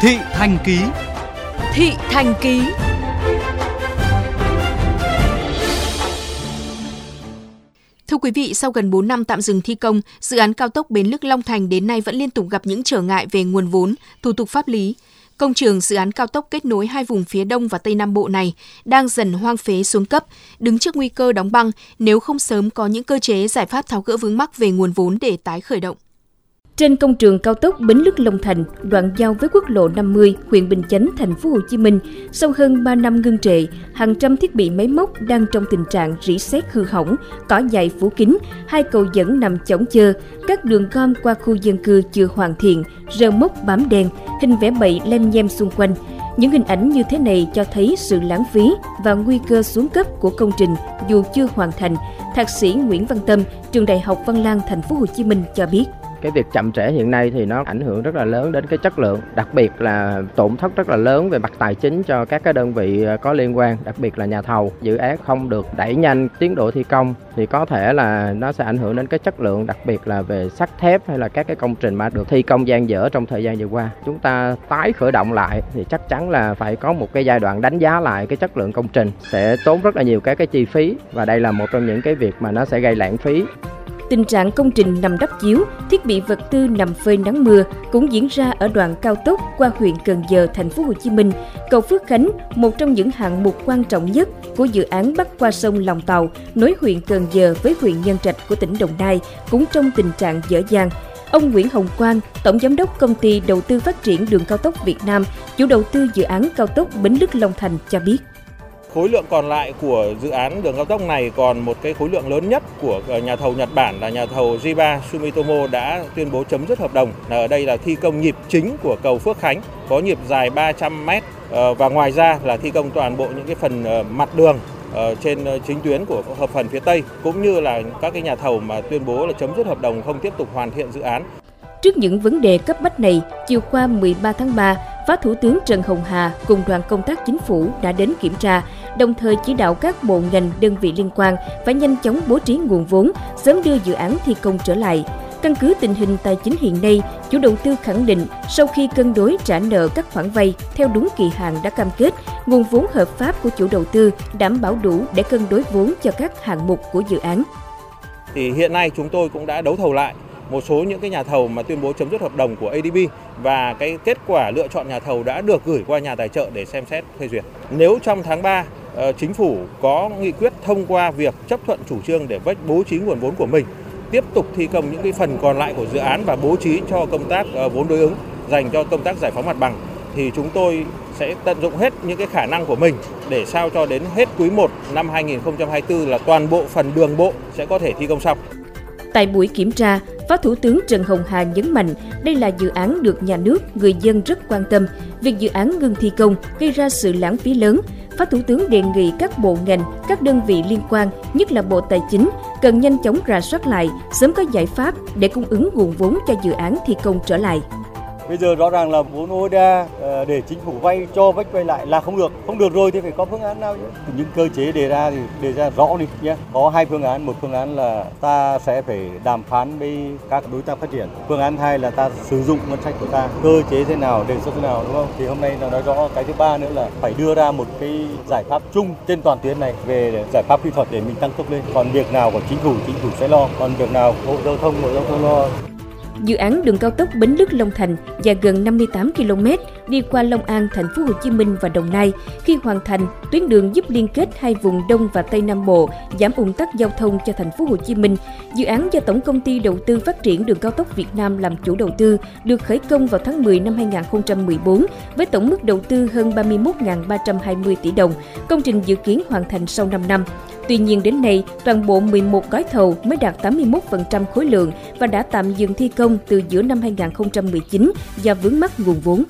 Thị Thành Ký Thị Thành Ký Thưa quý vị, sau gần 4 năm tạm dừng thi công, dự án cao tốc Bến Lức Long Thành đến nay vẫn liên tục gặp những trở ngại về nguồn vốn, thủ tục pháp lý. Công trường dự án cao tốc kết nối hai vùng phía Đông và Tây Nam Bộ này đang dần hoang phế xuống cấp, đứng trước nguy cơ đóng băng nếu không sớm có những cơ chế giải pháp tháo gỡ vướng mắc về nguồn vốn để tái khởi động. Trên công trường cao tốc Bến Lức Long Thành, đoạn giao với quốc lộ 50, huyện Bình Chánh, thành phố Hồ Chí Minh, sau hơn 3 năm ngưng trệ, hàng trăm thiết bị máy móc đang trong tình trạng rỉ sét hư hỏng, cỏ dại phủ kín, hai cầu dẫn nằm chỏng chơ, các đường gom qua khu dân cư chưa hoàn thiện, rơ mốc bám đen, hình vẽ bậy lem nhem xung quanh. Những hình ảnh như thế này cho thấy sự lãng phí và nguy cơ xuống cấp của công trình dù chưa hoàn thành. Thạc sĩ Nguyễn Văn Tâm, trường Đại học Văn Lang, thành phố Hồ Chí Minh cho biết cái việc chậm trễ hiện nay thì nó ảnh hưởng rất là lớn đến cái chất lượng, đặc biệt là tổn thất rất là lớn về mặt tài chính cho các cái đơn vị ờ, có liên quan, đặc biệt là nhà thầu. Dự án không được đẩy nhanh tiến độ thi công thì có thể là nó sẽ ảnh hưởng đến cái chất lượng, đặc biệt là về sắt thép hay là các cái công trình mà được thi công gian dở trong thời gian vừa qua. Chúng ta tái khởi động lại thì chắc chắn là phải có một cái giai đoạn đánh giá lại cái chất lượng công trình, sẽ tốn rất là nhiều các cái chi phí và đây là một trong những cái việc mà nó sẽ gây lãng phí. Tình trạng công trình nằm đắp chiếu, thiết bị vật tư nằm phơi nắng mưa cũng diễn ra ở đoạn cao tốc qua huyện Cần Giờ, thành phố Hồ Chí Minh. Cầu Phước Khánh, một trong những hạng mục quan trọng nhất của dự án bắc qua sông Lòng Tàu, nối huyện Cần Giờ với huyện Nhân Trạch của tỉnh Đồng Nai, cũng trong tình trạng dở dàng. Ông Nguyễn Hồng Quang, Tổng Giám đốc Công ty Đầu tư Phát triển Đường Cao tốc Việt Nam, chủ đầu tư dự án cao tốc Bến Lức Long Thành cho biết. Khối lượng còn lại của dự án đường cao tốc này còn một cái khối lượng lớn nhất của ờ, nhà thầu Nhật Bản là nhà thầu J3 Sumitomo đã tuyên bố chấm dứt hợp đồng. Ở đây là thi công nhịp chính của cầu Phước Khánh có nhịp dài 300 m ờ, và ngoài ra là thi công toàn bộ những cái phần ờ, mặt đường trên chính tuyến của hợp phần phía Tây cũng như là các cái nhà thầu mà tuyên bố là chấm dứt hợp đồng không tiếp tục hoàn thiện dự án. Trước những vấn đề cấp bách này, chiều qua 13 tháng 3, Phó Thủ tướng Trần Hồng Hà cùng đoàn công tác chính phủ đã đến kiểm tra, đồng thời chỉ đạo các bộ ngành đơn vị liên quan phải nhanh chóng bố trí nguồn vốn, sớm đưa dự án thi công trở lại. Căn cứ tình hình tài chính hiện nay, chủ đầu tư khẳng định sau khi cân đối trả nợ các khoản vay theo đúng kỳ hạn đã cam kết, nguồn vốn hợp pháp của chủ đầu tư đảm bảo đủ để cân đối vốn cho các hạng mục của dự án. Thì hiện nay chúng tôi cũng đã đấu thầu lại một số những cái nhà thầu mà tuyên bố chấm dứt hợp đồng của ADB và cái kết quả lựa chọn nhà thầu đã được gửi qua nhà tài trợ để xem xét phê duyệt. Nếu trong tháng 3 ờ, chính phủ có nghị quyết thông qua việc chấp thuận chủ trương để vách bố trí nguồn vốn của mình, tiếp tục thi công những cái phần còn lại của dự án và bố trí cho công tác ờ, vốn đối ứng dành cho công tác giải phóng mặt bằng, thì chúng tôi sẽ tận dụng hết những cái khả năng của mình để sao cho đến hết quý 1 năm 2024 là toàn bộ phần đường bộ sẽ có thể thi công xong. Tại buổi kiểm tra, Phó Thủ tướng Trần Hồng Hà nhấn mạnh đây là dự án được nhà nước, người dân rất quan tâm. Việc dự án ngừng thi công gây ra sự lãng phí lớn. Phó Thủ tướng đề nghị các bộ ngành, các đơn vị liên quan, nhất là Bộ Tài chính, cần nhanh chóng rà soát lại, sớm có giải pháp để cung ứng nguồn vốn cho dự án thi công trở lại. Bây giờ rõ ràng là vốn ODA ờ, để chính phủ vay cho vách vay lại là không được. Không được rồi thì phải có phương án nào chứ. Những cơ chế đề ra thì đề ra rõ đi nhé. Có hai phương án, một phương án là ta sẽ phải đàm phán với các đối tác phát triển. Phương án hai là ta sử dụng ngân sách của ta. Cơ chế thế nào, đề xuất thế nào đúng không? Thì hôm nay nó nói rõ cái thứ ba nữa là phải đưa ra một cái giải pháp chung trên toàn tuyến này về giải pháp kỹ thuật để mình tăng tốc lên. Còn việc nào của chính phủ, chính phủ sẽ lo. Còn việc nào bộ giao thông, bộ giao thông lo. Dự án đường cao tốc Bến Lức Long Thành dài gần 58 km đi qua Long An, thành phố Hồ Chí Minh và Đồng Nai. Khi hoàn thành, tuyến đường giúp liên kết hai vùng Đông và Tây Nam Bộ, giảm ủng tắc giao thông cho thành phố Hồ Chí Minh. Dự án do Tổng công ty Đầu tư Phát triển đường cao tốc Việt Nam làm chủ đầu tư, được khởi công vào tháng 10 năm 2014 với tổng mức đầu tư hơn 31.320 tỷ đồng. Công trình dự kiến hoàn thành sau 5 năm. Tuy nhiên đến nay, toàn bộ 11 gói thầu mới đạt 81% khối lượng và đã tạm dừng thi công công từ giữa năm 2019 do vướng mắc nguồn vốn.